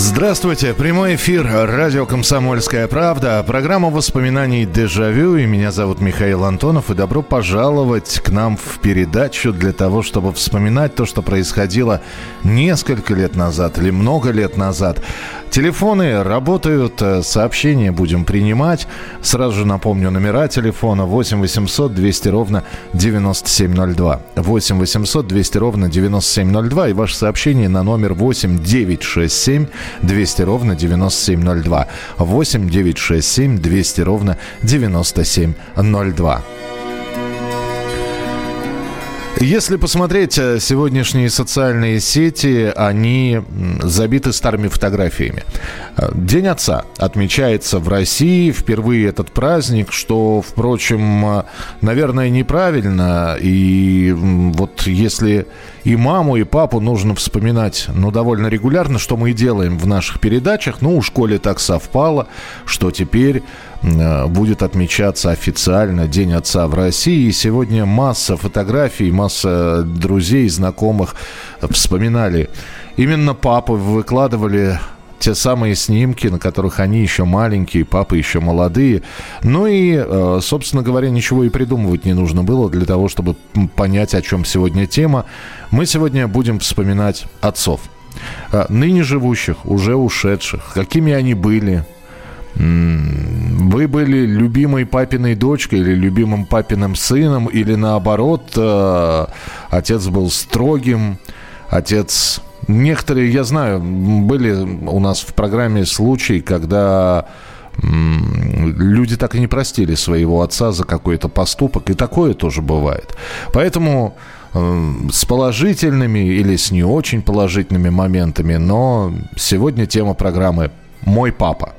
Здравствуйте, прямой эфир радио «Комсомольская правда», программа воспоминаний «Дежавю», и меня зовут Михаил Антонов, и добро пожаловать к нам в передачу для того, чтобы вспоминать то, что происходило несколько лет назад или много лет назад. Телефоны работают, э, сообщения будем принимать. Сразу же напомню номера телефона 8 800 200 ровно 9702. 8 800 200 ровно 9702 и ваше сообщение на номер 8 967 200 ровно 9702. 8 967 200 ровно 9702. Если посмотреть э, сегодняшние социальные сети, они забиты старыми фотографиями. Э, День отца отмечается в России. Впервые этот праздник, что, впрочем, э, наверное, неправильно. И вот если и маму, и папу нужно вспоминать, ну, довольно регулярно, что мы и делаем в наших передачах. Ну, у школе так совпало, что теперь будет отмечаться официально День отца в России. И сегодня масса фотографий, масса друзей, знакомых вспоминали. Именно папы выкладывали те самые снимки, на которых они еще маленькие, папы еще молодые. Ну и, собственно говоря, ничего и придумывать не нужно было для того, чтобы понять, о чем сегодня тема. Мы сегодня будем вспоминать отцов. Ныне живущих, уже ушедших, какими они были, вы были любимой папиной дочкой или любимым папиным сыном, или наоборот, э, отец был строгим, отец... Некоторые, я знаю, были у нас в программе случаи, когда люди так и не простили своего отца за какой-то поступок, и такое тоже бывает. Поэтому э, с положительными или с не очень положительными моментами, но сегодня тема программы «Мой папа».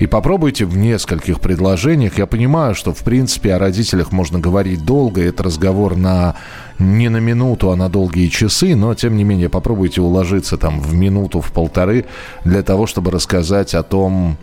И попробуйте в нескольких предложениях. Я понимаю, что, в принципе, о родителях можно говорить долго. Это разговор на не на минуту, а на долгие часы. Но, тем не менее, попробуйте уложиться там в минуту, в полторы для того, чтобы рассказать о том,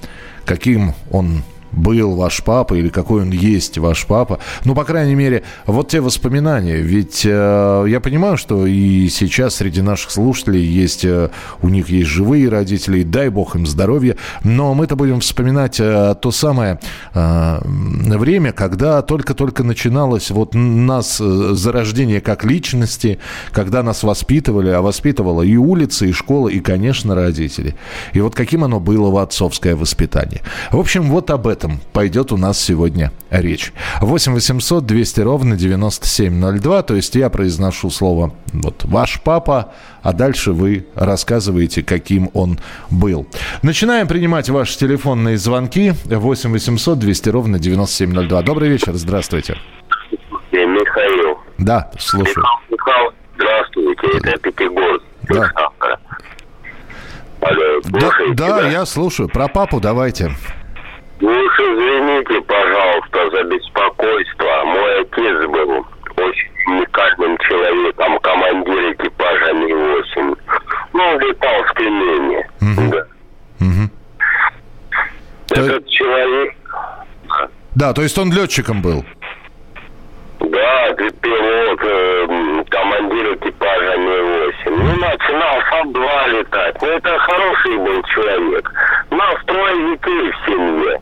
каким он был ваш папа или какой он есть ваш папа. Ну, по крайней мере, вот те воспоминания. Ведь э, я понимаю, что и сейчас среди наших слушателей есть, э, у них есть живые родители, дай бог им здоровья. Но мы-то будем вспоминать э, то самое э, время, когда только-только начиналось вот нас э, зарождение как личности, когда нас воспитывали, а воспитывала и улица, и школа, и, конечно, родители. И вот каким оно было в отцовское воспитание. В общем, вот об этом этом пойдет у нас сегодня речь. 8 800 200 ровно 9702, то есть я произношу слово вот «ваш папа», а дальше вы рассказываете, каким он был. Начинаем принимать ваши телефонные звонки. 8 800 200 ровно 9702. Добрый вечер, здравствуйте. Михаил. Да, слушаю. Михаил, здравствуйте, это Пятигорск. Да. Алло, Да, да, я слушаю. Про папу давайте. Вы уж извините, пожалуйста, за беспокойство. Мой отец был очень уникальным человеком, командир экипажа Ми-8. Ну, он летал в Тюмени. Мгм. Да. То- Этот человек, Да, то есть он летчиком был. да, пилот, э, м, командир экипажа Ми-8. Начинал сам два летать. Ну, это хороший был человек. Нас трое детей в семье.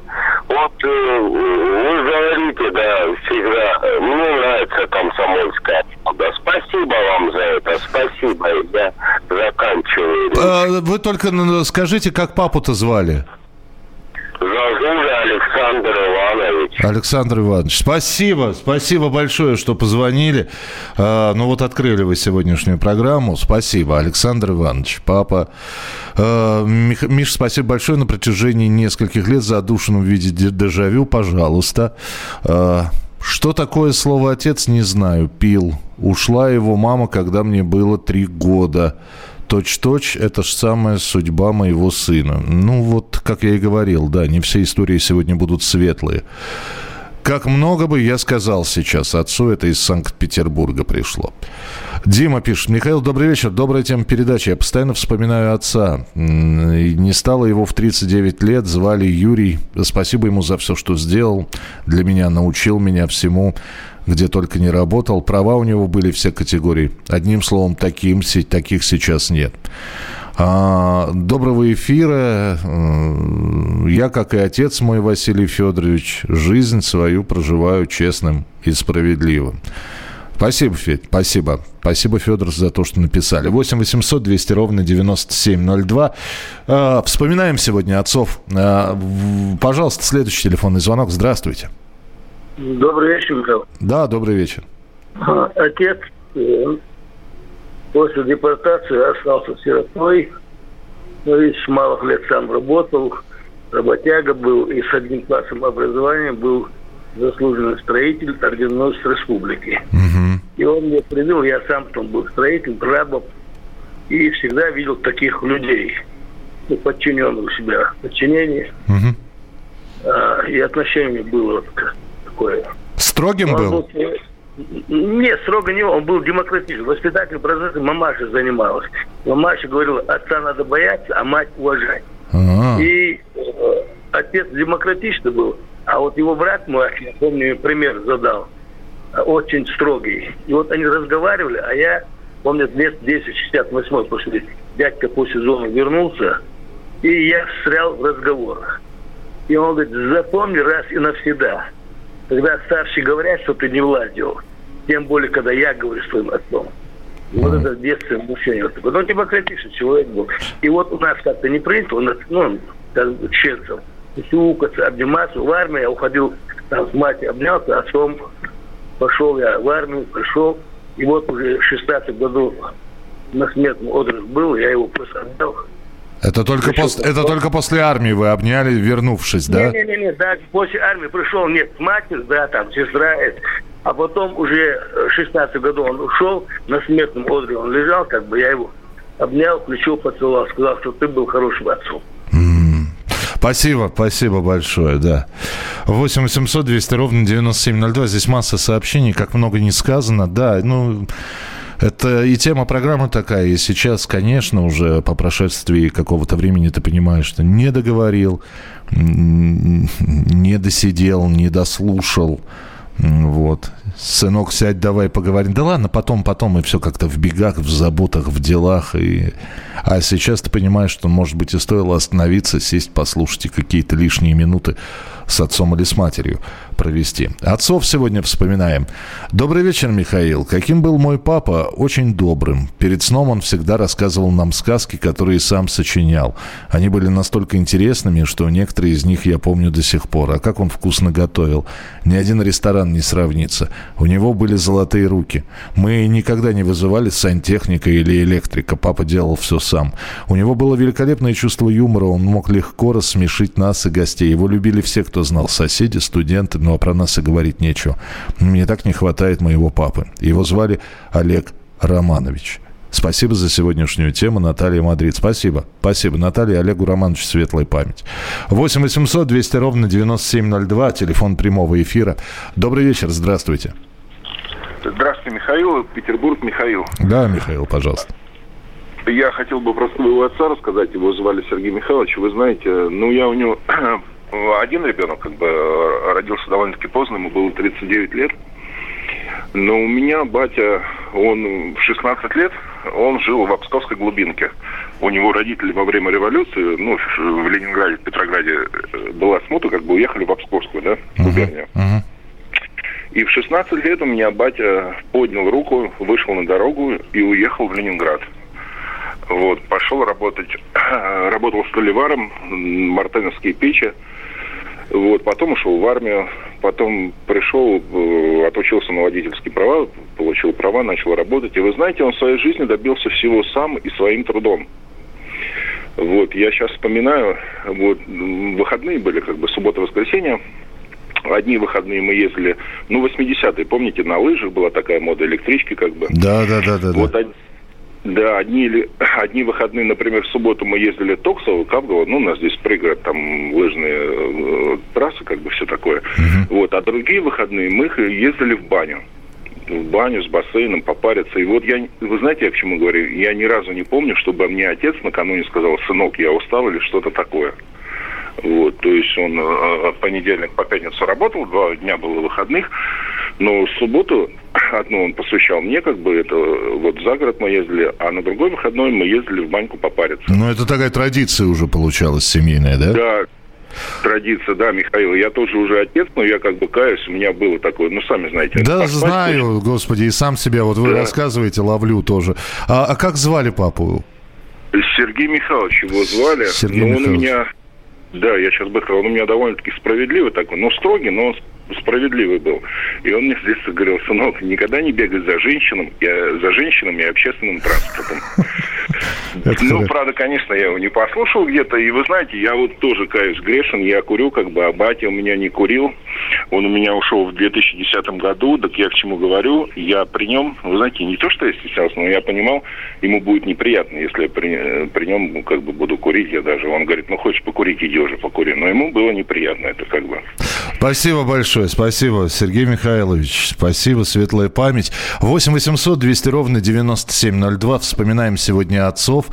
Вот э, вы говорите, да, всегда, э, мне нравится комсомольская правда. Спасибо вам за это, спасибо. Я заканчиваю. Э, Вы только скажите, как папу-то звали? Зазуля Александр Иванович. Александр Иванович, спасибо, спасибо большое, что позвонили. Э, ну вот открыли вы сегодняшнюю программу. Спасибо, Александр Иванович, папа. Мих, Миш, спасибо большое на протяжении нескольких лет за отдушину в виде де- дежавю, пожалуйста. Э, что такое слово «отец» не знаю. Пил. Ушла его мама, когда мне было три года. Точь-точь, это же самая судьба моего сына. Ну, вот, как я и говорил, да, не все истории сегодня будут светлые. Как много бы я сказал сейчас отцу, это из Санкт-Петербурга пришло. Дима пишет, Михаил, добрый вечер, добрая тема передачи. Я постоянно вспоминаю отца. Не стало его в 39 лет, звали Юрий. Спасибо ему за все, что сделал. Для меня научил меня всему где только не работал. Права у него были все категории. Одним словом, таким, таких сейчас нет. А, доброго эфира. Я, как и отец мой Василий Федорович, жизнь свою проживаю честным и справедливым. Спасибо, Федь, спасибо. Спасибо, Федор, за то, что написали. 8 800 200 ровно 9702. А, вспоминаем сегодня отцов. А, пожалуйста, следующий телефонный звонок. Здравствуйте. Добрый вечер, Михаил. Да, добрый вечер. Отец э, После депортации остался сиротой. Ну, и с малых лет сам работал, работяга был и с одним классом образования был заслуженный строитель орденоносец республики. Угу. И он мне привел, я сам там был строитель, прорабом, и всегда видел таких людей, ну, подчиненных у себя, подчинение. Угу. А, и отношение было вот такое. Строгим он был? был нет, строго не он был демократичный. Воспитательный процесс мамаша занималась. Мамаша говорила, отца надо бояться, а мать уважать. А-а-а. И э, отец демократичный был, а вот его брат мой, я помню, пример задал, очень строгий. И вот они разговаривали, а я, помню, лет 10-68 после дядька по сезону вернулся, и я встрял в разговорах. И он говорит, запомни раз и навсегда – когда старшие говорят, что ты не владел, тем более, когда я говорю своим отцом. Вот это в детстве мужчине вот такой. Ну, демократичный человек был. И вот у нас как-то не принято, нас, ну, как бы, честно, сюкаться, обниматься. В армию я уходил, там, с матерью обнялся, отцом пошел я в армию, пришел. И вот уже в 16 году на смертном отдых был, я его просто отдал. Это только, пос... это только после армии вы обняли, вернувшись, да? Не-не-не, да, после армии пришел, нет, мать, да, там, сестра, а потом уже в 16 году он ушел, на смертном одре он лежал, как бы я его обнял, плечо поцеловал, сказал, что ты был хорошим отцом. Спасибо, спасибо большое, да. 8 800 200 ровно 9702. Здесь масса сообщений, как много не сказано. Да, ну, это и тема программы такая. И сейчас, конечно, уже по прошествии какого-то времени ты понимаешь, что не договорил, не досидел, не дослушал. Вот. Сынок, сядь, давай поговорим. Да ладно, потом, потом, и все как-то в бегах, в заботах, в делах. И... А сейчас ты понимаешь, что, может быть, и стоило остановиться, сесть, послушать и какие-то лишние минуты с отцом или с матерью провести. Отцов сегодня вспоминаем. Добрый вечер, Михаил. Каким был мой папа? Очень добрым. Перед сном он всегда рассказывал нам сказки, которые сам сочинял. Они были настолько интересными, что некоторые из них я помню до сих пор. А как он вкусно готовил. Ни один ресторан не сравнится. У него были золотые руки. Мы никогда не вызывали сантехника или электрика. Папа делал все сам. У него было великолепное чувство юмора. Он мог легко рассмешить нас и гостей. Его любили все, кто знал. Соседи, студенты, ну а про нас и говорить нечего. Мне так не хватает моего папы. Его звали Олег Романович. Спасибо за сегодняшнюю тему, Наталья Мадрид. Спасибо. Спасибо, Наталья. Олегу Романовичу светлая память. 8 800 200 ровно 9702, телефон прямого эфира. Добрый вечер, здравствуйте. Здравствуйте, Михаил. Петербург, Михаил. Да, Михаил, пожалуйста. Я хотел бы про своего отца рассказать. Его звали Сергей Михайлович. Вы знаете, ну, я у него один ребенок как бы родился довольно-таки поздно, ему было 39 лет. Но у меня батя, он в 16 лет, он жил в Обсковской глубинке. У него родители во время революции, ну, в Ленинграде, в Петрограде э, была смута, как бы уехали в Обсковскую, да, губернию. Uh-huh. Uh-huh. И в 16 лет у меня батя поднял руку, вышел на дорогу и уехал в Ленинград. Вот, пошел работать, работал столеваром, мартеновские печи. Вот, потом ушел в армию, потом пришел, э, отучился на водительские права, получил права, начал работать. И вы знаете, он в своей жизни добился всего сам и своим трудом. Вот, я сейчас вспоминаю, вот, выходные были, как бы, суббота-воскресенье. Одни выходные мы ездили, ну, 80-е, помните, на лыжах была такая мода, электрички, как бы. Да, да, да, да. Вот, да. Да, одни, одни выходные, например, в субботу мы ездили в Токсово, Кавгово, ну, у нас здесь пригород, там лыжные э, трассы, как бы все такое. Uh-huh. Вот, а другие выходные мы ездили в баню. В баню с бассейном попариться. И вот я, вы знаете, я к чему говорю? Я ни разу не помню, чтобы мне отец накануне сказал, сынок, я устал или что-то такое. Вот, то есть он э, от понедельника по пятницу работал, два дня было выходных, но в субботу одну он посвящал мне, как бы это вот за город мы ездили, а на другой выходной мы ездили в баньку попариться. Ну, это такая традиция уже получалась семейная, да? Да, традиция, да, Михаил. Я тоже уже отец, но я как бы каюсь, у меня было такое, ну, сами знаете. Да, знаю, господи, и сам себя, вот вы да. рассказываете, ловлю тоже. А, а как звали папу? Сергей Михайлович его звали. Сергей но Михайлович. он у меня да, я сейчас быстро. Он у меня довольно-таки справедливый такой, но строгий, но справедливый был. И он мне здесь говорил, сынок, никогда не бегай за женщинам, я, за женщинами и общественным транспортом. Ну, правда, конечно, я его не послушал где-то. И вы знаете, я вот тоже каюсь грешен. Я курю, как бы, а батя у меня не курил. Он у меня ушел в 2010 году. Так я к чему говорю? Я при нем, вы знаете, не то, что я стеснялся, но я понимал, ему будет неприятно, если я при, при нем, ну, как бы, буду курить. Я даже, он говорит, ну, хочешь покурить, иди уже покури. Но ему было неприятно это, как бы. Спасибо большое, спасибо, Сергей Михайлович. Спасибо, светлая память. 8 800 200 ровно 9702. Вспоминаем сегодня отцов.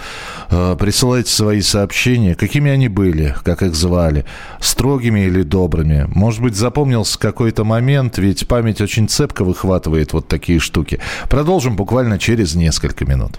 Э, присылайте свои сообщения. Какими они были, как их звали? Строгими или добрыми? Может быть, запомнился какой-то момент, ведь память очень цепко выхватывает вот такие штуки. Продолжим буквально через несколько минут.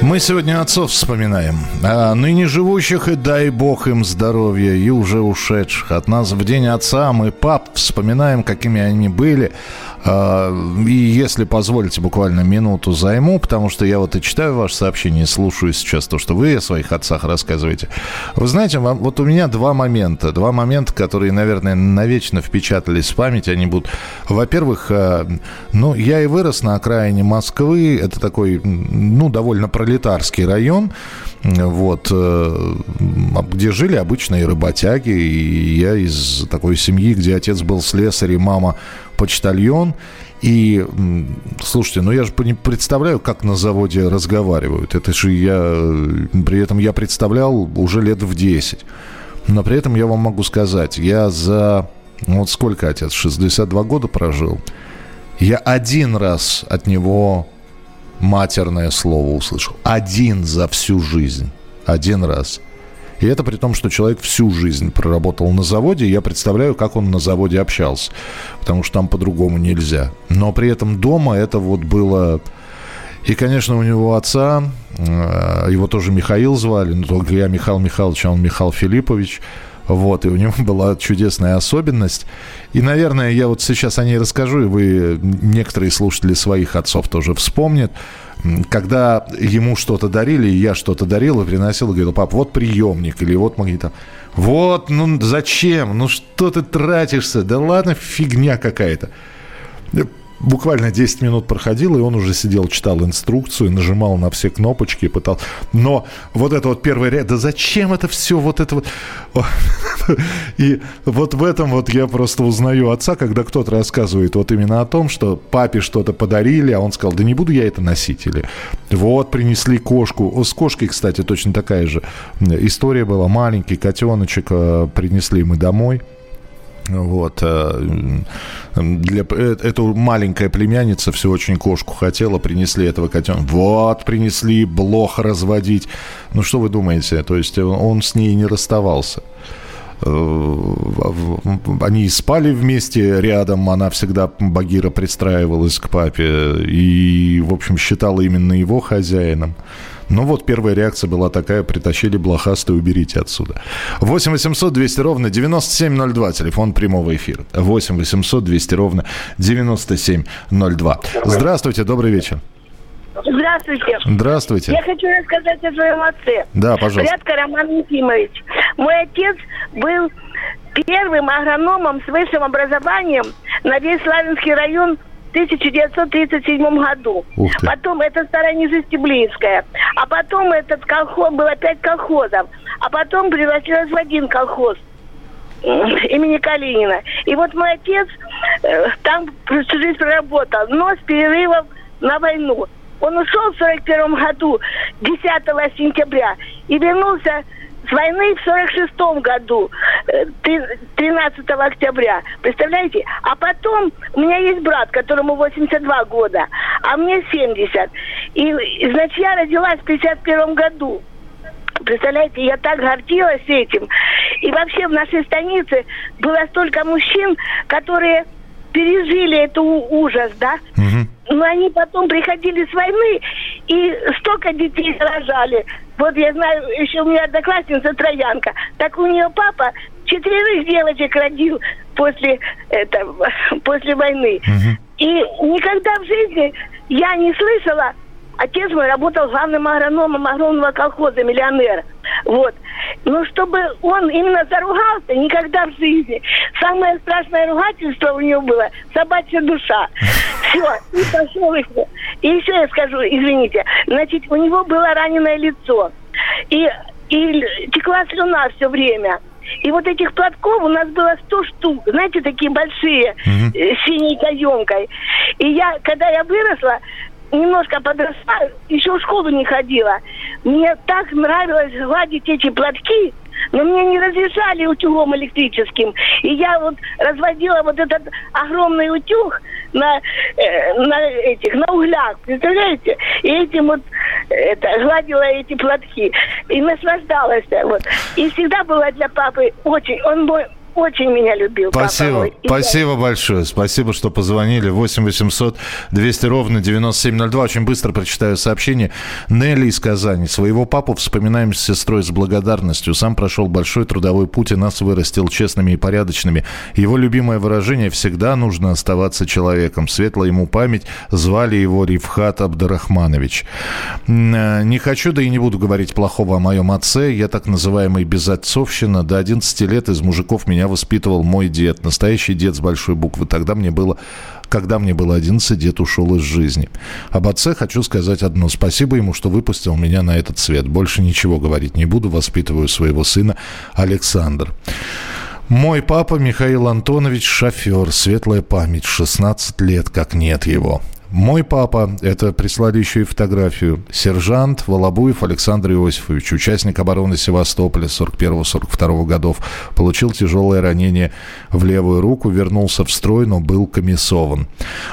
Мы сегодня отцов вспоминаем, а ныне живущих и дай бог им здоровья, и уже ушедших. От нас в день отца мы пап вспоминаем, какими они были, а, и если позволите, буквально минуту займу, потому что я вот и читаю ваше сообщение, и слушаю сейчас то, что вы о своих отцах рассказываете. Вы знаете, вот у меня два момента. Два момента, которые, наверное, навечно впечатались в память. Они будут... Во-первых, а, ну, я и вырос на окраине Москвы. Это такой, ну, довольно пролетарский район вот, э, где жили обычные работяги. И я из такой семьи, где отец был слесарь и мама почтальон. И, слушайте, ну я же не представляю, как на заводе разговаривают. Это же я, при этом я представлял уже лет в 10. Но при этом я вам могу сказать, я за, ну вот сколько отец, 62 года прожил. Я один раз от него матерное слово услышал. Один за всю жизнь. Один раз. И это при том, что человек всю жизнь проработал на заводе. Я представляю, как он на заводе общался. Потому что там по-другому нельзя. Но при этом дома это вот было... И, конечно, у него отца, э, его тоже Михаил звали, но только я Михаил Михайлович, а он Михаил Филиппович. Вот, и у него была чудесная особенность. И, наверное, я вот сейчас о ней расскажу, и вы, некоторые слушатели своих отцов тоже вспомнят когда ему что-то дарили, я что-то дарил и приносил, и говорил, пап, вот приемник, или вот магнитофон. Вот, ну зачем? Ну что ты тратишься? Да ладно, фигня какая-то. Буквально 10 минут проходило, и он уже сидел, читал инструкцию, нажимал на все кнопочки, пытал. Но вот это вот первый ряд, да зачем это все, вот это вот... И вот в этом вот я просто узнаю отца, когда кто-то рассказывает вот именно о том, что папе что-то подарили, а он сказал, да не буду я это носить. Или вот принесли кошку. С кошкой, кстати, точно такая же история была. Маленький котеночек э, принесли мы домой. Вот. Э, для, э, эту маленькая племянница все очень кошку хотела, принесли этого котенка. Вот, принесли, блох разводить. Ну, что вы думаете? То есть он с ней не расставался. Э, они спали вместе рядом, она всегда, Багира, пристраивалась к папе и, в общем, считала именно его хозяином. Ну вот первая реакция была такая, притащили блохастую, уберите отсюда. 8 800 200 ровно 9702, телефон прямого эфира. 8 800 200 ровно 9702. Здравствуйте, добрый вечер. Здравствуйте. Здравствуйте. Я хочу рассказать о своем отце. Да, пожалуйста. Порядка Роман Ефимович. Мой отец был первым агрономом с высшим образованием на весь Славянский район 1937 году. Потом это старая Нижестеблинская. А потом этот колхоз, было пять колхозов. А потом превратилось в один колхоз имени Калинина. И вот мой отец э, там всю жизнь проработал, но с перерывом на войну. Он ушел в 41 году, 10 сентября, и вернулся с войны в 46 году, 13 э, октября. Представляете? А потом у меня есть брат, которому 82 года, а мне 70. И, значит, я родилась в 51 году. Представляете, я так гордилась этим. И вообще в нашей станице было столько мужчин, которые пережили это ужас, да? Угу. Но они потом приходили с войны и столько детей рожали. Вот я знаю, еще у меня одноклассница Троянка. Так у нее папа четверых девочек родил после, это, после войны. Угу. И никогда в жизни я не слышала Отец мой работал главным агрономом огромного колхоза «Миллионер». Вот. Но чтобы он именно заругался, никогда в жизни. Самое страшное ругательство у него было – собачья душа. Все, и пошел их. И еще я скажу, извините, значит, у него было раненое лицо. И, и текла слюна все время. И вот этих платков у нас было 100 штук, знаете, такие большие, mm-hmm. с синей каемкой. И я, когда я выросла, немножко подросла, еще в школу не ходила. Мне так нравилось гладить эти платки, но мне не разрешали утюгом электрическим. И я вот разводила вот этот огромный утюг на, э, на этих, на углях, представляете? И этим вот это, гладила эти платки. И наслаждалась. Вот. И всегда была для папы очень, он мой очень меня любил. Спасибо. Спасибо я... большое. Спасибо, что позвонили. 8 800 200 ровно 9702. Очень быстро прочитаю сообщение. Нелли из Казани. Своего папу вспоминаем с сестрой с благодарностью. Сам прошел большой трудовой путь и нас вырастил честными и порядочными. Его любимое выражение «всегда нужно оставаться человеком». Светлая ему память. Звали его Ривхат Абдарахманович. Э, не хочу, да и не буду говорить плохого о моем отце. Я так называемый безотцовщина. До 11 лет из мужиков воспитывал мой дед, настоящий дед с большой буквы. Тогда мне было когда мне было 11, дед ушел из жизни. Об отце хочу сказать одно. Спасибо ему, что выпустил меня на этот свет. Больше ничего говорить не буду. Воспитываю своего сына Александр. Мой папа Михаил Антонович шофер, светлая память, 16 лет, как нет его. Мой папа, это прислали еще и фотографию, сержант Волобуев Александр Иосифович, участник обороны Севастополя 41-42 годов, получил тяжелое ранение в левую руку, вернулся в строй, но был комиссован.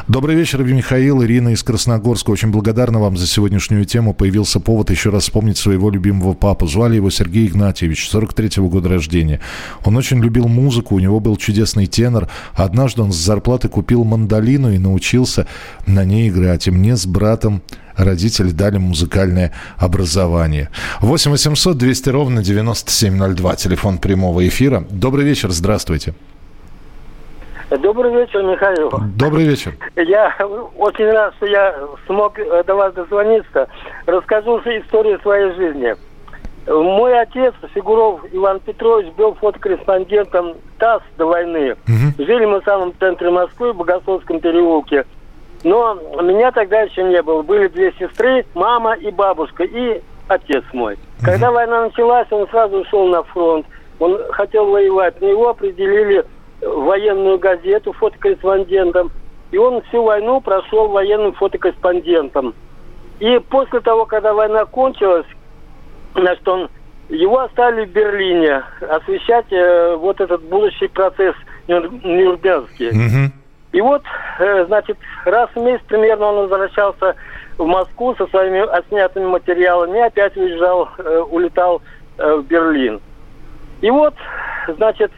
Добрый вечер, Михаил, Ирина из Красногорска. Очень благодарна вам за сегодняшнюю тему. Появился повод еще раз вспомнить своего любимого папу. Звали его Сергей Игнатьевич, 43-го года рождения. Он очень любил музыку, у него был чудесный тенор. Однажды он с зарплаты купил мандолину и научился на ней играть. И мне с братом родители дали музыкальное образование. 8 800 200 ровно 9702. Телефон прямого эфира. Добрый вечер, здравствуйте. Добрый вечер, Михаил. Добрый вечер. Я очень рад, что я смог э, до вас дозвониться. Расскажу историю своей жизни. Мой отец, Фигуров Иван Петрович, был фотокорреспондентом ТАСС до войны. Угу. Жили мы в самом центре Москвы, в Богословском переулке. Но меня тогда еще не было. Были две сестры, мама и бабушка, и отец мой. Когда война началась, он сразу ушел на фронт. Он хотел воевать. Но его определили военную газету фотокорреспондентом. И он всю войну прошел военным фотокорреспондентом. И после того, когда война кончилась, значит, он его оставили в Берлине освещать э, вот этот будущий процесс Нюрнбергский. Mm-hmm. И вот, э, значит, раз в месяц примерно он возвращался в Москву со своими отснятыми материалами опять уезжал, э, улетал э, в Берлин. И вот, значит,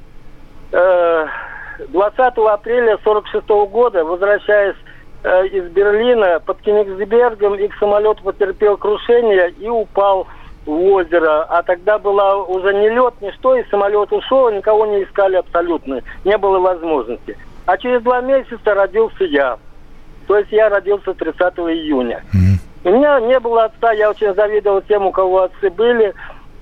20 апреля 46 года, возвращаясь из Берлина под Кенигсбергом, их самолет потерпел крушение и упал в озеро. А тогда была уже не лед, ни что, и самолет ушел, никого не искали абсолютно. Не было возможности. А через два месяца родился я. То есть я родился 30 июня. Mm-hmm. У меня не было отца, я очень завидовал тем, у кого отцы были.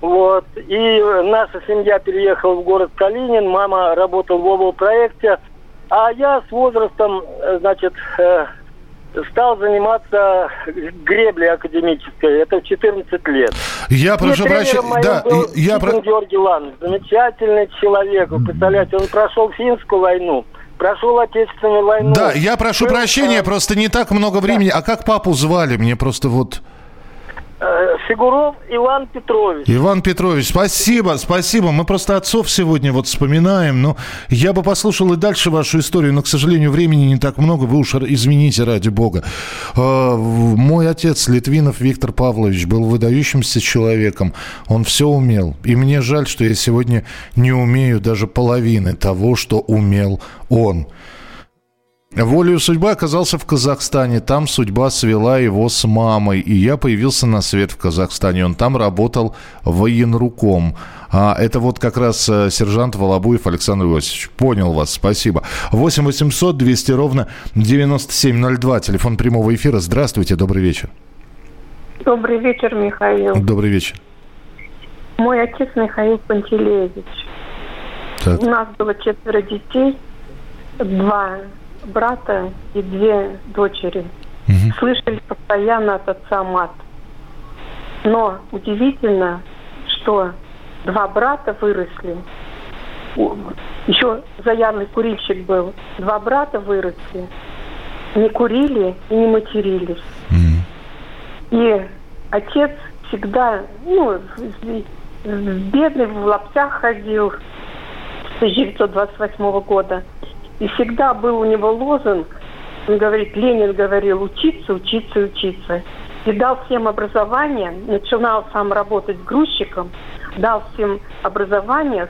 Вот. И наша семья переехала в город Калинин. Мама работала в оба проекте. А я с возрастом, э, значит, э, стал заниматься греблей академической. Это в 14 лет. Я прошу прощения. Да, был я про... Георгий Иванович. Замечательный человек. Вы представляете, он прошел финскую войну. Прошел Отечественную войну. Да, я прошу прощения, просто не так много времени. Да. А как папу звали? Мне просто вот... Э, Фигуров Иван Петрович. Иван Петрович, спасибо, спасибо. Мы просто отцов сегодня вот вспоминаем. Но я бы послушал и дальше вашу историю, но, к сожалению, времени не так много. Вы уж извините, ради бога. Э, мой отец Литвинов Виктор Павлович был выдающимся человеком. Он все умел. И мне жаль, что я сегодня не умею даже половины того, что умел он. Волею судьбы оказался в Казахстане. Там судьба свела его с мамой. И я появился на свет в Казахстане. Он там работал военруком. А это вот как раз э, сержант Волобуев Александр Иосифович. Понял вас, спасибо. 8 800 200 ровно 9702. Телефон прямого эфира. Здравствуйте, добрый вечер. Добрый вечер, Михаил. Добрый вечер. Мой отец Михаил Пантелеевич. Так. У нас было четверо детей. Два брата и две дочери. Угу. Слышали постоянно от отца мат. Но удивительно, что два брата выросли. Еще заядлый курильщик был. Два брата выросли. Не курили и не матерились. Угу. И отец всегда, ну, бедный, в лаптях ходил с 1928 года. И всегда был у него лозунг, он говорит, Ленин говорил, учиться, учиться, учиться. И дал всем образование, начинал сам работать грузчиком, дал всем образование,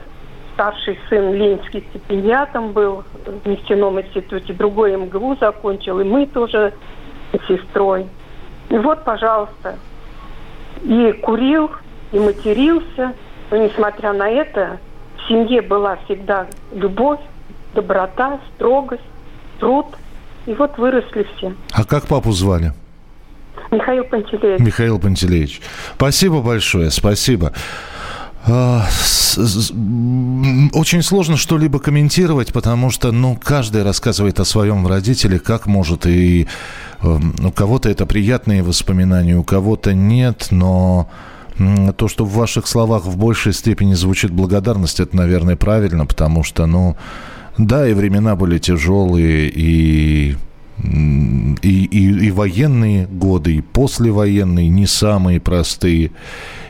старший сын Ленинский стипендиатом был в нефтяном институте, другой МГУ закончил, и мы тоже с сестрой. И вот, пожалуйста, и курил, и матерился, но несмотря на это, в семье была всегда любовь, доброта, строгость, труд. И вот выросли все. А как папу звали? Михаил Пантелеевич. Михаил Пантелеевич. Спасибо большое, спасибо. А, очень сложно что-либо комментировать, потому что, ну, каждый рассказывает о своем родителе, как может, и эм, у кого-то это приятные воспоминания, у кого-то нет, но то, что в ваших словах в большей степени звучит благодарность, это, наверное, правильно, потому что, ну, да, и времена были тяжелые, и и, и, и военные годы, и послевоенные не самые простые.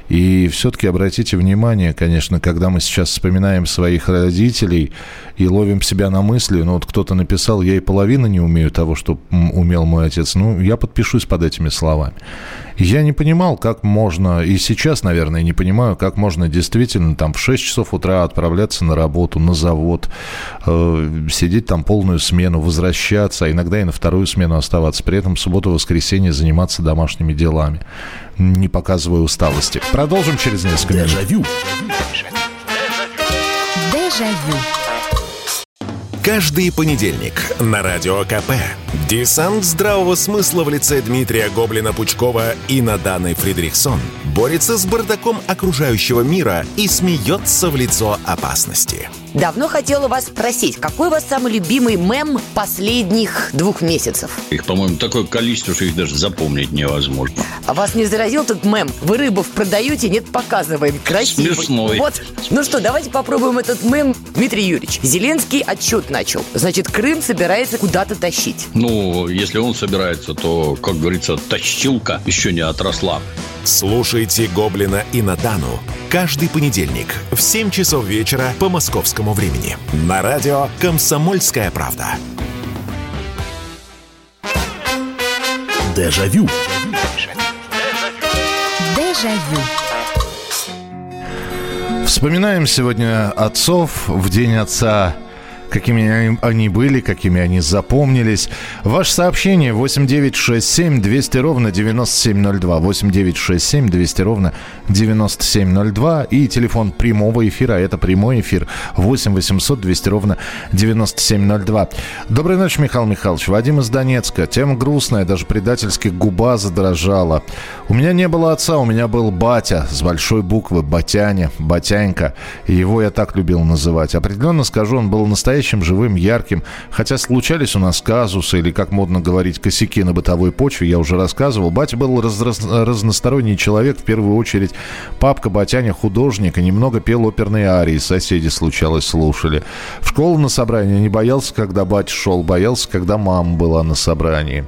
И все-таки обратите внимание, конечно, когда мы сейчас вспоминаем своих родителей и ловим себя на мысли, ну вот кто-то написал, я и половины не умею того, что умел мой отец. Ну, я подпишусь под этими словами. Я не понимал, как можно, и сейчас, наверное, не понимаю, как можно действительно там в 6 часов утра отправляться на работу, на завод, э, сидеть там полную смену, возвращаться, а иногда и на вторую смену оставаться, при этом в субботу-воскресенье заниматься домашними делами, не показывая усталости. Продолжим через несколько минут. Дежавю. Дежавю. Каждый понедельник на Радио КП Десант здравого смысла в лице Дмитрия Гоблина-Пучкова и Наданы Фридрихсон борется с бардаком окружающего мира и смеется в лицо опасности. Давно хотела вас спросить, какой у вас самый любимый мем последних двух месяцев? Их, по-моему, такое количество, что их даже запомнить невозможно. А вас не заразил этот мем? Вы рыбов продаете, нет, показываем. Красивый. Смешной. Вот. Ну что, давайте попробуем этот мем. Дмитрий Юрьевич, Зеленский отчет начал. Значит, Крым собирается куда-то тащить. Ну, если он собирается, то, как говорится, тащилка еще не отросла. Слушайте «Гоблина» и «Натану» каждый понедельник в 7 часов вечера по московскому времени на радио «Комсомольская правда». Дежавю. Дежавю. Вспоминаем сегодня отцов в День отца какими они были, какими они запомнились. Ваше сообщение 8967 200 ровно 9702. 8967 200 ровно 9702. И телефон прямого эфира, это прямой эфир 8 800 200 ровно 9702. Доброй ночи, Михаил Михайлович. Вадим из Донецка. Тема грустная, даже предательски губа задрожала. У меня не было отца, у меня был батя с большой буквы, батяня, батянька. Его я так любил называть. Определенно скажу, он был настоящий настоящим, живым, ярким. Хотя случались у нас казусы или, как модно говорить, косяки на бытовой почве, я уже рассказывал. Батя был раз, раз, разносторонний человек, в первую очередь папка Батяня художник и немного пел оперные арии, соседи случалось слушали. В школу на собрание не боялся, когда батя шел, боялся, когда мама была на собрании.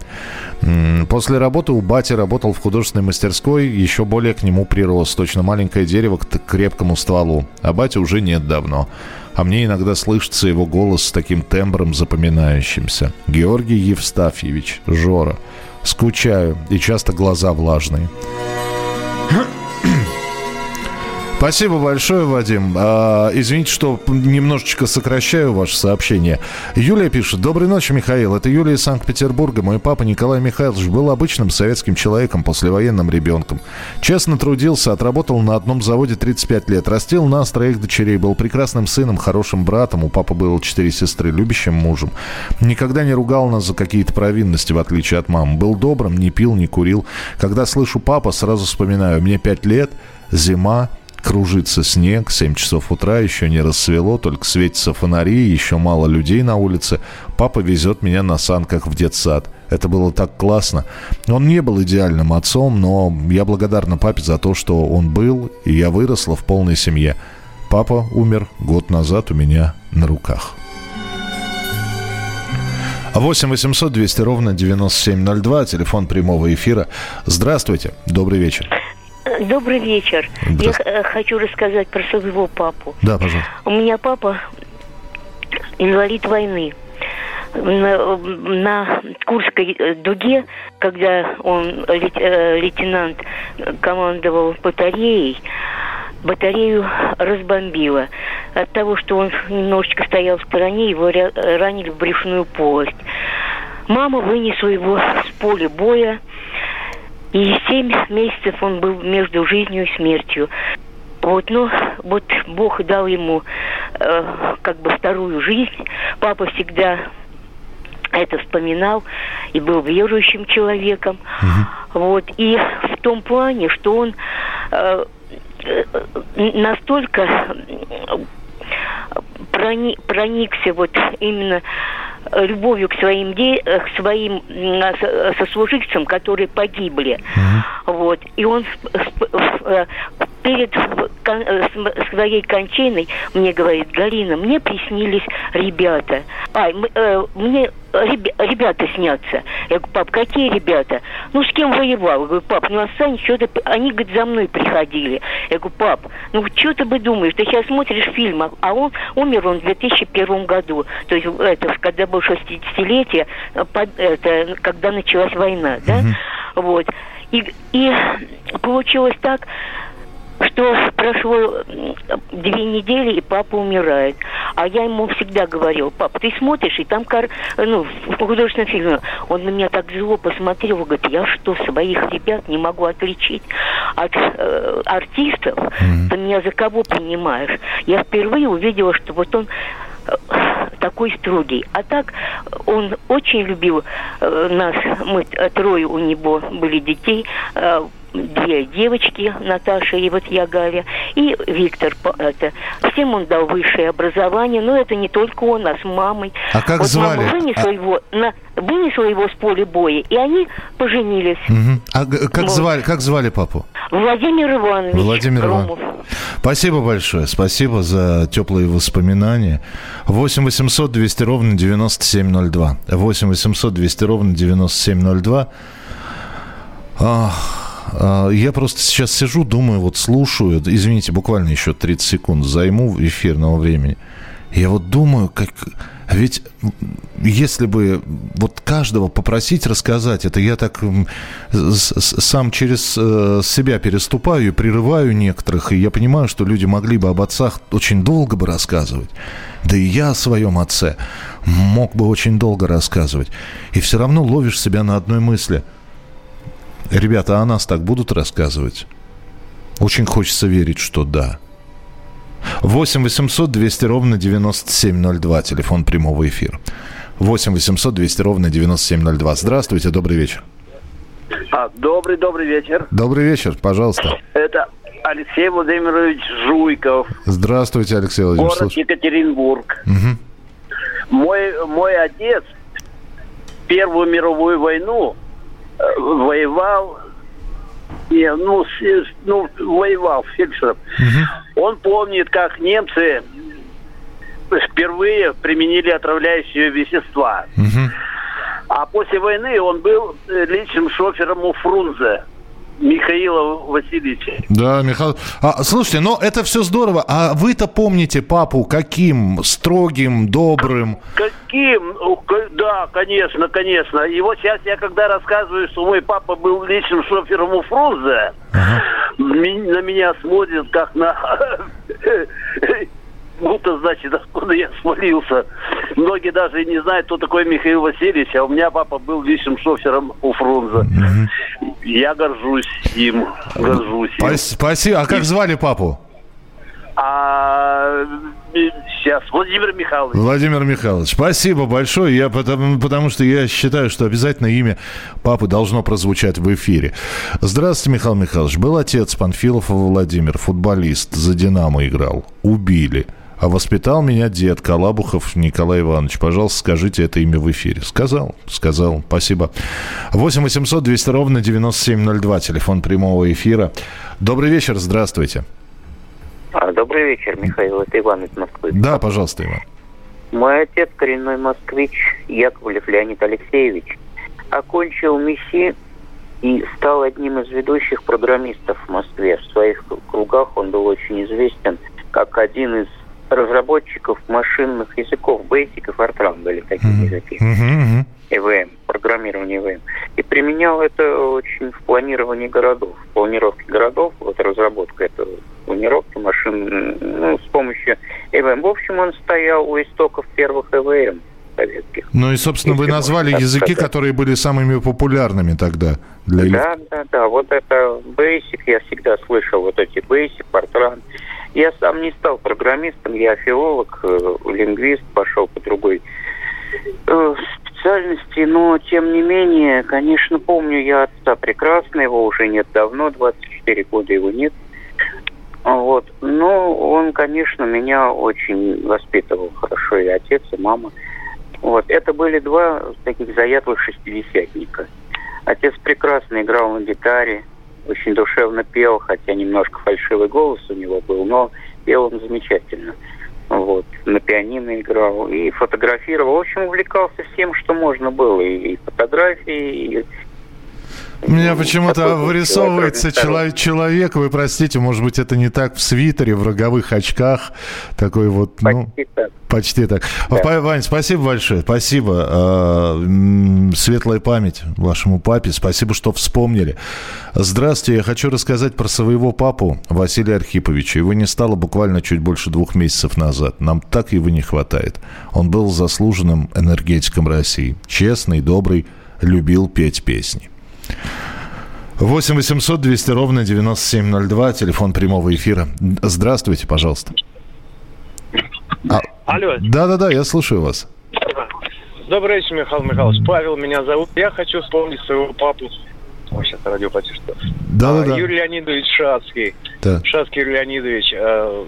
После работы у бати работал в художественной мастерской, еще более к нему прирос. Точно маленькое дерево к крепкому стволу. А батя уже нет давно а мне иногда слышится его голос с таким тембром запоминающимся. Георгий Евстафьевич, Жора. Скучаю, и часто глаза влажные. Спасибо большое, Вадим. А, извините, что немножечко сокращаю ваше сообщение. Юлия пишет. Доброй ночи, Михаил. Это Юлия из Санкт-Петербурга. Мой папа Николай Михайлович был обычным советским человеком, послевоенным ребенком. Честно трудился, отработал на одном заводе 35 лет. Растил нас, троих дочерей. Был прекрасным сыном, хорошим братом. У папы было четыре сестры, любящим мужем. Никогда не ругал нас за какие-то провинности, в отличие от мамы. Был добрым, не пил, не курил. Когда слышу папа, сразу вспоминаю. Мне пять лет, зима, Кружится снег, 7 часов утра, еще не рассвело, только светятся фонари, еще мало людей на улице. Папа везет меня на санках в детсад. Это было так классно. Он не был идеальным отцом, но я благодарна папе за то, что он был, и я выросла в полной семье. Папа умер год назад у меня на руках. 8 800 200 ровно 9702, телефон прямого эфира. Здравствуйте, добрый вечер. Добрый вечер. Я э, хочу рассказать про своего папу. Да, пожалуйста. У меня папа инвалид войны. На, на Курской э, дуге, когда он, э, лейтенант, командовал батареей, батарею разбомбило. От того, что он немножечко стоял в стороне, его ранили в брюшную полость. Мама вынесла его с поля боя, и семь месяцев он был между жизнью и смертью. Вот, ну, вот Бог дал ему э, как бы вторую жизнь. Папа всегда это вспоминал и был верующим человеком. Угу. Вот, и в том плане, что он э, э настолько проник, проникся вот именно любовью к своим, де... к своим сослуживцам, которые погибли. Mm-hmm. Вот. И он э, перед своей кончиной мне говорит, Галина, мне приснились ребята. Э, мне ребята снятся. Я говорю, пап, какие ребята? Ну, с кем воевал? Я говорю, пап, ну, Асань, что-то... Они, говорит, за мной приходили. Я говорю, пап, ну, что ты бы думаешь? Ты сейчас смотришь фильм, а, а он умер он в 2001 году. То есть, это, когда было 60-летие, э, это, когда началась война, да? Mm-hmm. Вот. И, и получилось так, что прошло две недели, и папа умирает. А я ему всегда говорил, пап, ты смотришь, и там кар... ну, в художественном фильме он на меня так зло посмотрел, говорит, я что, своих ребят не могу отличить от э, артистов? Mm-hmm. Ты меня за кого принимаешь? Я впервые увидела, что вот он э, такой строгий. А так он очень любил э, нас, мы трое у него были детей, э, две девочки, Наташа и вот я, Галя, и Виктор. Это. Всем он дал высшее образование, но это не только он, а с мамой. А как вот звали? Мама вынесла, а... его, на, вынесла его с поля боя, и они поженились. Угу. А как, вот. звали, как звали папу? Владимир Иванович Владимир Иванович. Спасибо большое. Спасибо за теплые воспоминания. 8 800 200 ровно 9702. 8 800 200 ровно 9702. Ах. А, я просто сейчас сижу, думаю, вот слушаю, извините, буквально еще 30 секунд займу эфирного времени. Я вот думаю, как, Ведь если бы вот каждого попросить рассказать, это я так сам через э, себя переступаю прерываю некоторых, и я понимаю, что люди могли бы об отцах очень долго бы рассказывать. Да и я о своем отце мог бы очень долго рассказывать. И все равно ловишь себя на одной мысли. Ребята, о нас так будут рассказывать? Очень хочется верить, что да. 8 800 200 ровно 9702, телефон прямого эфира. 8 800 200 ровно 9702. Здравствуйте, добрый вечер. А, добрый, добрый вечер. Добрый вечер, пожалуйста. Это Алексей Владимирович Жуйков. Здравствуйте, Алексей Владимирович. Город Екатеринбург. Угу. Мой, мой отец Первую мировую войну воевал не, ну, с, ну, воевал фельдшером. Угу. Он помнит, как немцы впервые применили отравляющие вещества. Угу. А после войны он был личным шофером у Фрунзе. Михаила Васильевича. Да, Михаил. А, слушайте, но это все здорово. А вы-то помните папу каким? Строгим, добрым? Каким? Да, конечно, конечно. И вот сейчас я когда рассказываю, что мой папа был личным шофером у Фрунзе, ага. на меня смотрят как на будто, значит, откуда я свалился. Многие даже и не знают, кто такой Михаил Васильевич, а у меня папа был личным шофером у Фрунзе. Угу. Я горжусь им, горжусь им. Спасибо. А как звали папу? А сейчас Владимир Михайлович. Владимир Михайлович, спасибо большое. Я потому, потому что я считаю, что обязательно имя папы должно прозвучать в эфире. Здравствуйте, Михаил Михайлович. Был отец Панфилов Владимир, футболист, за Динамо играл. Убили. А воспитал меня дед Калабухов Николай Иванович. Пожалуйста, скажите это имя в эфире. Сказал, сказал. Спасибо. 8 800 200 ровно 9702. Телефон прямого эфира. Добрый вечер, здравствуйте. А, добрый вечер, Михаил. Это Иван из Москвы. Да, пожалуйста, Иван. Мой отец коренной москвич Яковлев Леонид Алексеевич окончил МИСИ и стал одним из ведущих программистов в Москве. В своих кругах он был очень известен как один из разработчиков машинных языков, Basic и Fortran были такие mm-hmm. языки. Mm-hmm. EVM, программирование EVM. И применял это очень в планировании городов, в планировке городов, вот разработка этого планировки машин ну, с помощью EVM. В общем, он стоял у истоков первых EVM советских. Ну и, собственно, вы назвали языки, сказать. которые были самыми популярными тогда. Для... Да, да, да. Вот это Basic, я всегда слышал вот эти Basic, Fortran. Я сам не стал программистом, я филолог, э, лингвист, пошел по другой э, специальности, но тем не менее, конечно, помню я отца прекрасно, его уже нет давно, 24 года его нет. Вот. Но он, конечно, меня очень воспитывал хорошо, и отец, и мама. Вот. Это были два таких заядлых шестидесятника. Отец прекрасно играл на гитаре, очень душевно пел, хотя немножко фальшивый голос у него был, но пел он замечательно. Вот. На пианино играл и фотографировал. В общем, увлекался всем, что можно было. И, фотографии, и у меня почему-то вырисовывается человек, человек, вы простите, может быть, это не так, в свитере, в роговых очках, такой вот, ну, почти так. Почти так. Да. Вань, спасибо большое, спасибо. А, светлая память вашему папе, спасибо, что вспомнили. Здравствуйте, я хочу рассказать про своего папу Василия Архиповича. Его не стало буквально чуть больше двух месяцев назад. Нам так его не хватает. Он был заслуженным энергетиком России. Честный, добрый, любил петь песни. 8 800 200 ровно 9702, телефон прямого эфира. Здравствуйте, пожалуйста. А, Алло. Да-да-да, я слушаю вас. Добрый вечер, Михаил Михайлович. Павел меня зовут. Я хочу вспомнить своего папу. Ой, сейчас радио потише. Да-да-да. Юрий Леонидович Шацкий. Да. Шацкий Юрий Леонидович. Э,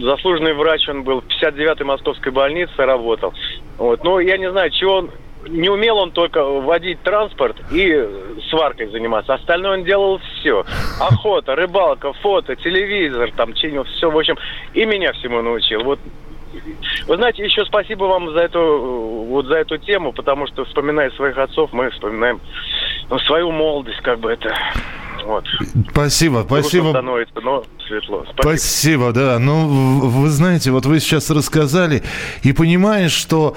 заслуженный врач он был. В 59-й московской больнице работал. Вот. Но я не знаю, чего он не умел он только водить транспорт и сваркой заниматься. Остальное он делал все. Охота, рыбалка, фото, телевизор, там чинил все, в общем, и меня всему научил. Вот вы знаете, еще спасибо вам за эту вот за эту тему, потому что вспоминая своих отцов, мы вспоминаем ну, свою молодость, как бы это Вот. Спасибо, спасибо. становится, но светло. Спасибо. спасибо, да. Ну, вы знаете, вот вы сейчас рассказали, и понимаешь, что...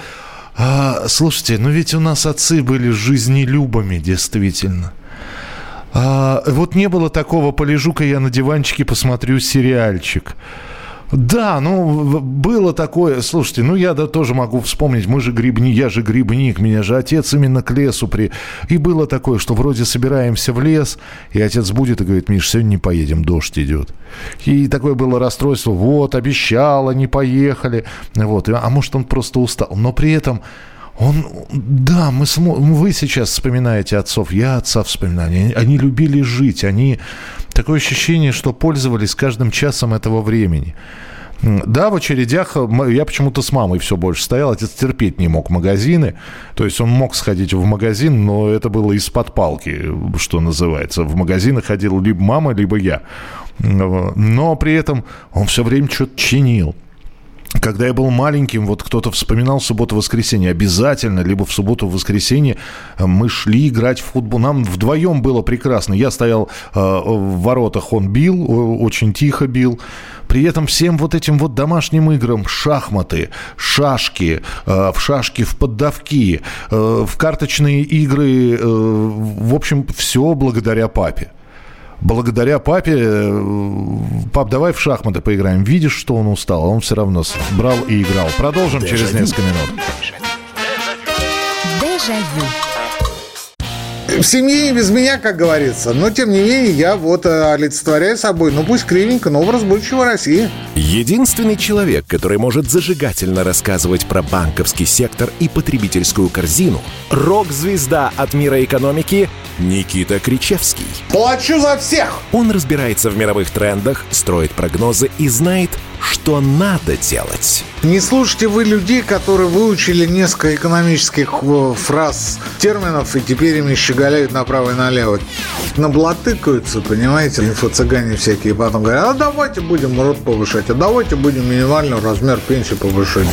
А, слушайте, ну ведь у нас отцы были жизнелюбами, действительно. А, вот не было такого, полежу-ка я на диванчике, посмотрю сериальчик. Да, ну, было такое. Слушайте, ну, я да тоже могу вспомнить. Мы же грибник, я же грибник, меня же отец именно к лесу при... И было такое, что вроде собираемся в лес, и отец будет и говорит, Миш, сегодня не поедем, дождь идет. И такое было расстройство. Вот, обещала, не поехали. Вот. А может, он просто устал. Но при этом он, да, мы, вы сейчас вспоминаете отцов, я отца вспоминаю. Они, они любили жить, они... Такое ощущение, что пользовались каждым часом этого времени. Да, в очередях я почему-то с мамой все больше стоял. Отец терпеть не мог магазины. То есть он мог сходить в магазин, но это было из-под палки, что называется. В магазины ходил либо мама, либо я. Но при этом он все время что-то чинил. Когда я был маленьким, вот кто-то вспоминал субботу-воскресенье. Обязательно, либо в субботу-воскресенье э, мы шли играть в футбол. Нам вдвоем было прекрасно. Я стоял э, в воротах, он бил, очень тихо бил. При этом всем вот этим вот домашним играм шахматы, шашки, э, в шашки, в поддавки, э, в карточные игры, э, в общем, все благодаря папе благодаря папе, э, пап, давай в шахматы поиграем. Видишь, что он устал, а он все равно брал и играл. Продолжим Дежавю. через несколько минут. В семье не без меня, как говорится. Но, тем не менее, я вот э, олицетворяю собой, ну пусть кривенько, но образ будущего России. Единственный человек, который может зажигательно рассказывать про банковский сектор и потребительскую корзину – рок-звезда от мира экономики Никита Кричевский. Плачу за всех! Он разбирается в мировых трендах, строит прогнозы и знает, что надо делать. Не слушайте вы людей, которые выучили несколько экономических э, фраз, терминов, и теперь ими щеголяют направо и налево. Наблатыкаются, понимаете, инфо-цыгане всякие, потом говорят, а давайте будем рот повышать, а давайте будем минимальный размер пенсии повышать.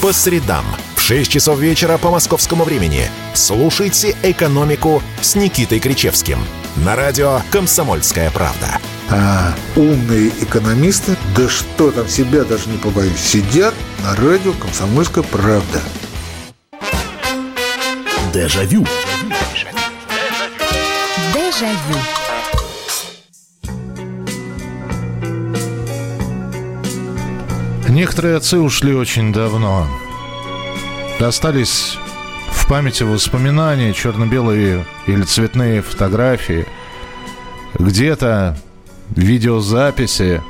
По средам в 6 часов вечера по московскому времени слушайте «Экономику» с Никитой Кричевским на радио «Комсомольская правда» а, умные экономисты, да что там себя даже не побоюсь, сидят на радио «Комсомольская правда». Дежавю. Дежавю. Некоторые отцы ушли очень давно. Остались памяти воспоминания, черно-белые или цветные фотографии. Где-то видеозаписи.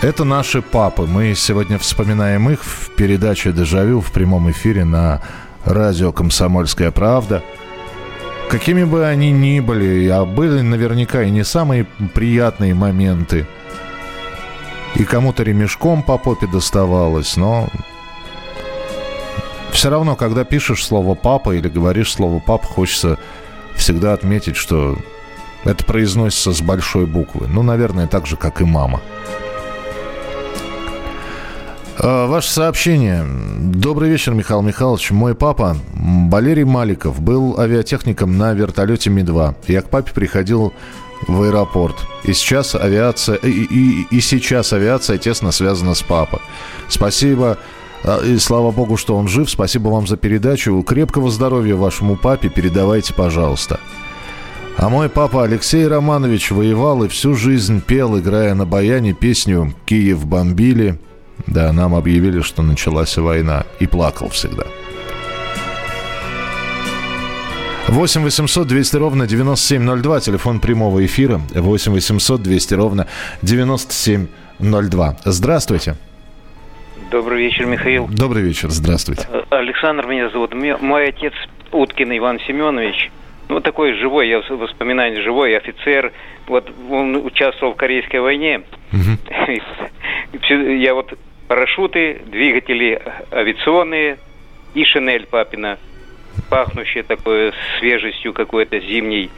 Это наши папы. Мы сегодня вспоминаем их в передаче «Дежавю» в прямом эфире на радио «Комсомольская правда». Какими бы они ни были, а были наверняка и не самые приятные моменты. И кому-то ремешком по попе доставалось, но все равно, когда пишешь слово «папа» или говоришь слово «папа», хочется всегда отметить, что это произносится с большой буквы. Ну, наверное, так же, как и мама. А, ваше сообщение. Добрый вечер, Михаил Михайлович. Мой папа, Валерий Маликов, был авиатехником на вертолете Ми-2. Я к папе приходил в аэропорт. И сейчас авиация, и, и, и сейчас авиация тесно связана с папой. Спасибо. А, и слава богу, что он жив. Спасибо вам за передачу. Крепкого здоровья вашему папе. Передавайте, пожалуйста. А мой папа Алексей Романович воевал и всю жизнь пел, играя на баяне песню «Киев бомбили». Да, нам объявили, что началась война. И плакал всегда. 8 800 200 ровно 9702, телефон прямого эфира. 8 800 200 ровно 9702. Здравствуйте. Добрый вечер, Михаил. Добрый вечер, здравствуйте. Александр меня зовут. Мой отец Уткин Иван Семенович ну, такой живой, я воспоминание живой офицер. Вот он участвовал в Корейской войне. Я вот парашюты, двигатели авиационные и шинель папина, пахнущая такой свежестью какой-то зимней.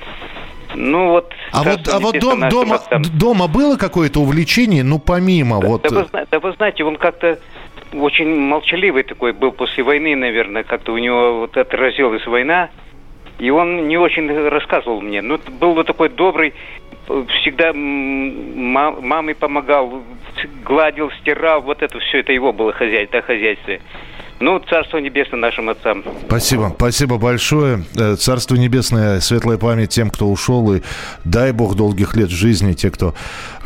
Ну вот. А вот, а вот дом, дома, дома было какое-то увлечение, ну помимо да, вот. Да вы, да вы знаете, он как-то очень молчаливый такой был после войны, наверное, как-то у него вот отразилась война И он не очень рассказывал мне. Ну, был вот такой добрый, всегда маме помогал, гладил, стирал. Вот это все, это его было хозяйство, хозяйство. Ну, Царство Небесное нашим отцам. Спасибо. Спасибо большое. Э, Царство Небесное, светлая память тем, кто ушел. И дай Бог долгих лет жизни, те, кто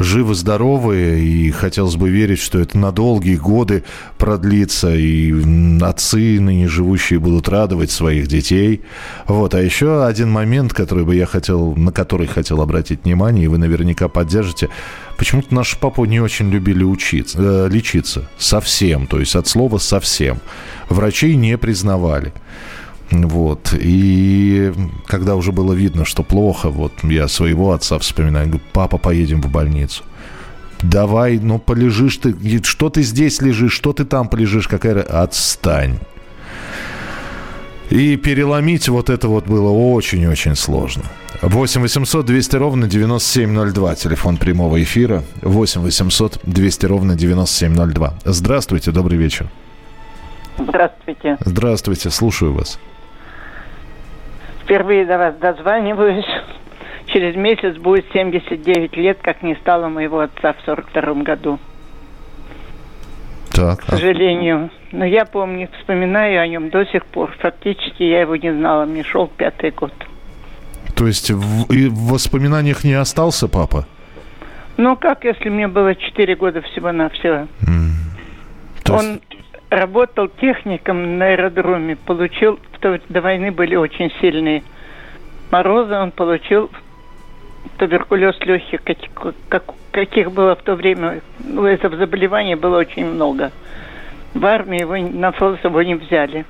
живы, здоровы. И хотелось бы верить, что это на долгие годы продлится. И отцы, ныне живущие, будут радовать своих детей. Вот. А еще один момент, который бы я хотел, на который хотел обратить внимание, и вы наверняка поддержите – Почему-то наши папы не очень любили учиться, э, лечиться. Совсем. То есть от слова совсем. Врачей не признавали. Вот. И когда уже было видно, что плохо, вот я своего отца вспоминаю, говорю, папа, поедем в больницу. Давай, ну полежишь ты, что ты здесь лежишь, что ты там полежишь, какая... Отстань. И переломить вот это вот было очень-очень сложно. 8 800 200 ровно 9702. Телефон прямого эфира. 8 800 200 ровно 9702. Здравствуйте, добрый вечер. Здравствуйте. Здравствуйте, слушаю вас. Впервые до вас дозваниваюсь. Через месяц будет 79 лет, как не стало моего отца в 42 году. Так. К сожалению. Но я помню, вспоминаю о нем до сих пор. Фактически я его не знала. Мне шел пятый год. То есть в, и в воспоминаниях не остался папа? Ну, как, если мне было 4 года всего-навсего. Mm. Он есть... работал техником на аэродроме, получил, то до войны были очень сильные морозы, он получил туберкулез легких, как, как, каких было в то время, ну, этого заболевания было очень много. В армии его, на фронт его не взяли.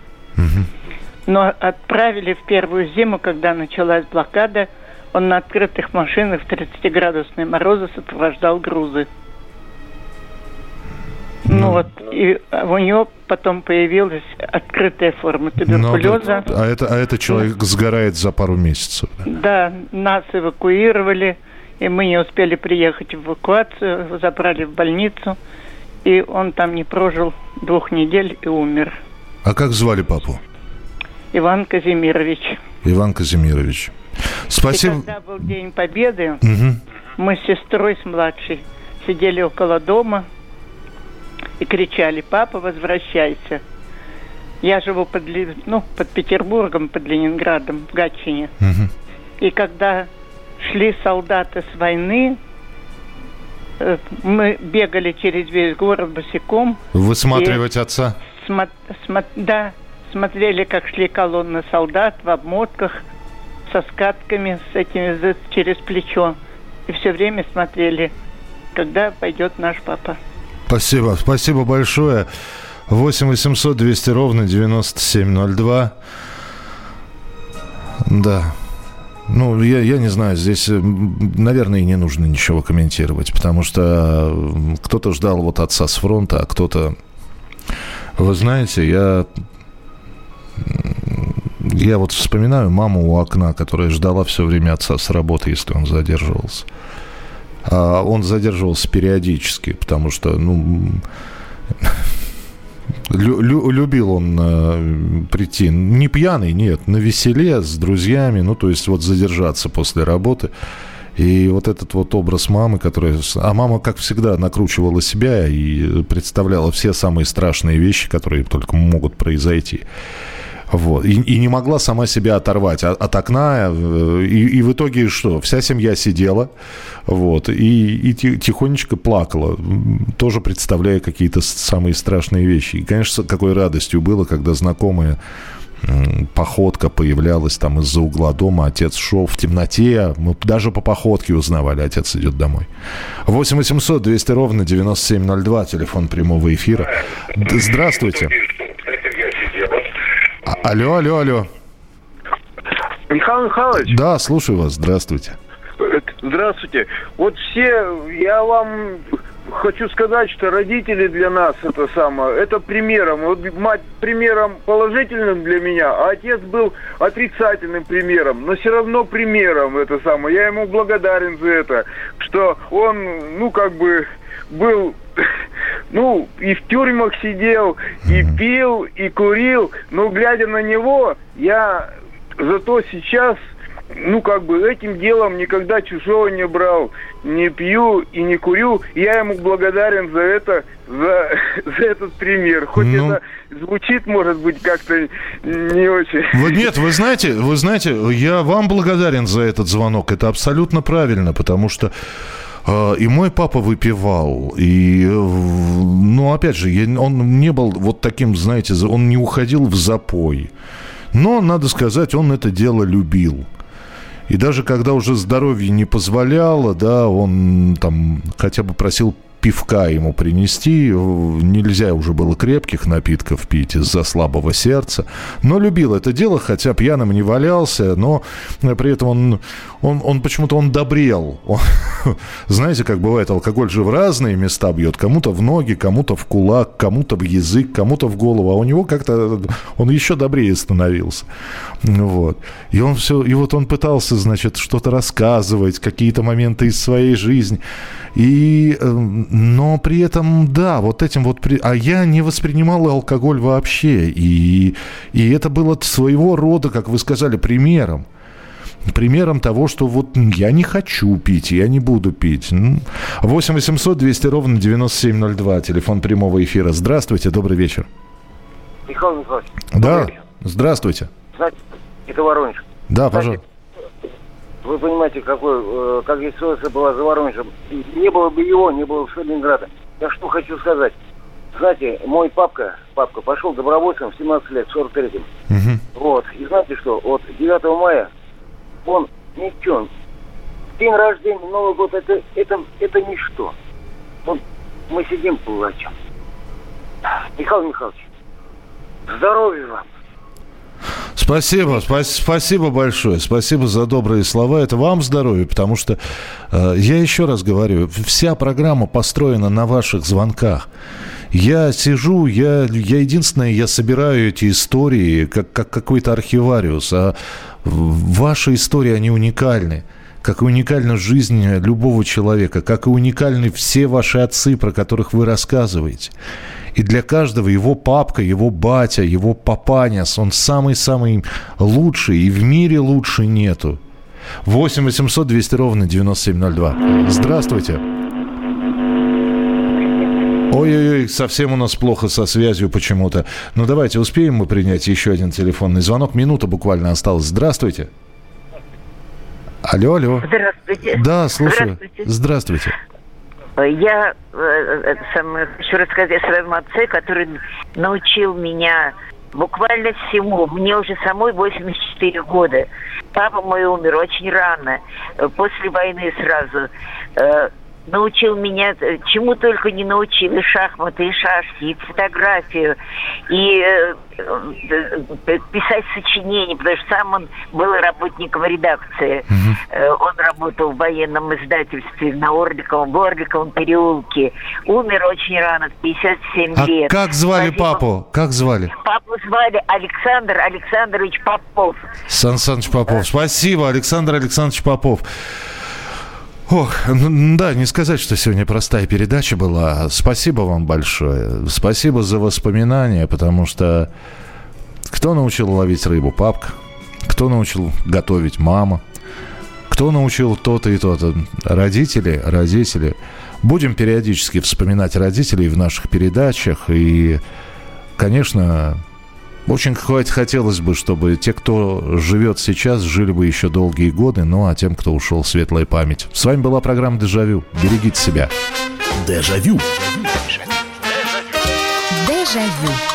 Но отправили в первую зиму, когда началась блокада, он на открытых машинах в 30-градусные морозы сопровождал грузы. Ну, ну вот, и у него потом появилась открытая форма туберкулеза. Ну, а, это, а это человек сгорает за пару месяцев. Да, нас эвакуировали, и мы не успели приехать в эвакуацию, забрали в больницу, и он там не прожил двух недель и умер. А как звали папу? Иван Казимирович. Иван Казимирович. Спасибо. И когда был День Победы, угу. мы с сестрой, с младшей, сидели около дома – и кричали, папа, возвращайся. Я живу под, ну, под Петербургом, под Ленинградом, в Гатчине. Угу. И когда шли солдаты с войны, э, мы бегали через весь город босиком. Высматривать отца? Смо- смо- да, смотрели, как шли колонны солдат в обмотках, со скатками, с этими через плечо. И все время смотрели, когда пойдет наш папа. Спасибо. Спасибо большое. 8 800 200 ровно 9702. Да. Ну, я, я не знаю, здесь, наверное, и не нужно ничего комментировать, потому что кто-то ждал вот отца с фронта, а кто-то... Вы знаете, я... Я вот вспоминаю маму у окна, которая ждала все время отца с работы, если он задерживался. А он задерживался периодически, потому что, ну, лю- лю- любил он э, прийти, не пьяный, нет, на веселе, с друзьями, ну, то есть вот задержаться после работы. И вот этот вот образ мамы, которая... А мама, как всегда, накручивала себя и представляла все самые страшные вещи, которые только могут произойти. Вот. И, и не могла сама себя оторвать от, от окна. Э, и, и в итоге что? Вся семья сидела вот, и, и тихонечко плакала, тоже представляя какие-то самые страшные вещи. И, конечно, какой радостью было, когда знакомая походка появлялась там из-за угла дома, отец шел в темноте, мы даже по походке узнавали, отец идет домой. 8 800 200 ровно 9702, телефон прямого эфира. Здравствуйте. Алло, алло, алло. Михаил Михайлович? Да, слушаю вас. Здравствуйте. Здравствуйте. Вот все, я вам хочу сказать, что родители для нас это самое, это примером. Вот мать примером положительным для меня, а отец был отрицательным примером, но все равно примером это самое. Я ему благодарен за это, что он, ну, как бы был ну, и в тюрьмах сидел, и пил, и курил, но глядя на него, я зато сейчас ну, как бы этим делом никогда чужого не брал, не пью и не курю. Я ему благодарен за это, за, за этот пример. Хоть ну... это звучит, может быть, как-то не очень. Вы, нет, вы знаете, вы знаете, я вам благодарен за этот звонок. Это абсолютно правильно, потому что и мой папа выпивал. И, ну, опять же, он не был вот таким, знаете, он не уходил в запой. Но, надо сказать, он это дело любил. И даже когда уже здоровье не позволяло, да, он там хотя бы просил пивка ему принести. Нельзя уже было крепких напитков пить из-за слабого сердца. Но любил это дело, хотя пьяным не валялся, но при этом он, он, он почему-то он добрел. Он, знаете, как бывает, алкоголь же в разные места бьет. Кому-то в ноги, кому-то в кулак, кому-то в язык, кому-то в голову. А у него как-то он еще добрее становился. Вот. И он все, и вот он пытался, значит, что-то рассказывать, какие-то моменты из своей жизни. И, эм, но при этом, да, вот этим вот... А я не воспринимал алкоголь вообще. И, и это было своего рода, как вы сказали, примером примером того, что вот я не хочу пить, я не буду пить. 8 800 200 ровно 9702, телефон прямого эфира. Здравствуйте, добрый вечер. Михаил Михайлович. Да, здравствуйте. Знаете, это Воронеж. Да, пожалуйста. Вы понимаете, какой, э, как история была за Воронежем. Не было бы его, не было бы Сталинграда. Я что хочу сказать. Знаете, мой папка, папка пошел добровольцем в 17 лет, в 43-м. Угу. Вот. И знаете что, вот 9 мая он ничего. День рождения, Новый год, это, это, это ничто. Вот мы сидим, плачем. Михаил Михайлович, здоровья вам. Спасибо, спас, спасибо большое, спасибо за добрые слова. Это вам здоровье, потому что э, я еще раз говорю, вся программа построена на ваших звонках. Я сижу, я, я единственное, я собираю эти истории как, как какой-то архивариус, а ваши истории, они уникальны как и уникальна жизнь любого человека, как и уникальны все ваши отцы, про которых вы рассказываете. И для каждого его папка, его батя, его папаняс, он самый-самый лучший, и в мире лучше нету. 8 800 200 ровно 9702. Здравствуйте. Ой-ой-ой, совсем у нас плохо со связью почему-то. Ну давайте, успеем мы принять еще один телефонный звонок. Минута буквально осталась. Здравствуйте. Алло, алло. Здравствуйте. Да, слушаю. Здравствуйте. Здравствуйте. Я э, сам, хочу рассказать о своем отце, который научил меня буквально всему. Мне уже самой 84 года. Папа мой умер очень рано, э, после войны сразу. Э, научил меня, э, чему только не научил, и шахматы, и шашки, и фотографию, и э, э, писать сочинения, потому что сам он был работником редакции. Угу. Э, он работал в военном издательстве на Орликовом, в Орликовом переулке. Умер очень рано, в 57 а лет. как звали Спасибо. папу? Как звали? Папу звали Александр Александрович Попов. Сан Саныч Попов. Спасибо, Александр Александрович Попов. Ох, ну, да, не сказать, что сегодня простая передача была. Спасибо вам большое. Спасибо за воспоминания, потому что кто научил ловить рыбу? Папка. Кто научил готовить? Мама. Кто научил то-то и то-то? Родители, родители. Будем периодически вспоминать родителей в наших передачах. И, конечно, очень хотелось бы, чтобы те, кто живет сейчас, жили бы еще долгие годы, ну а тем, кто ушел, светлая память. С вами была программа «Дежавю». Берегите себя. Дежавю. Дежавю.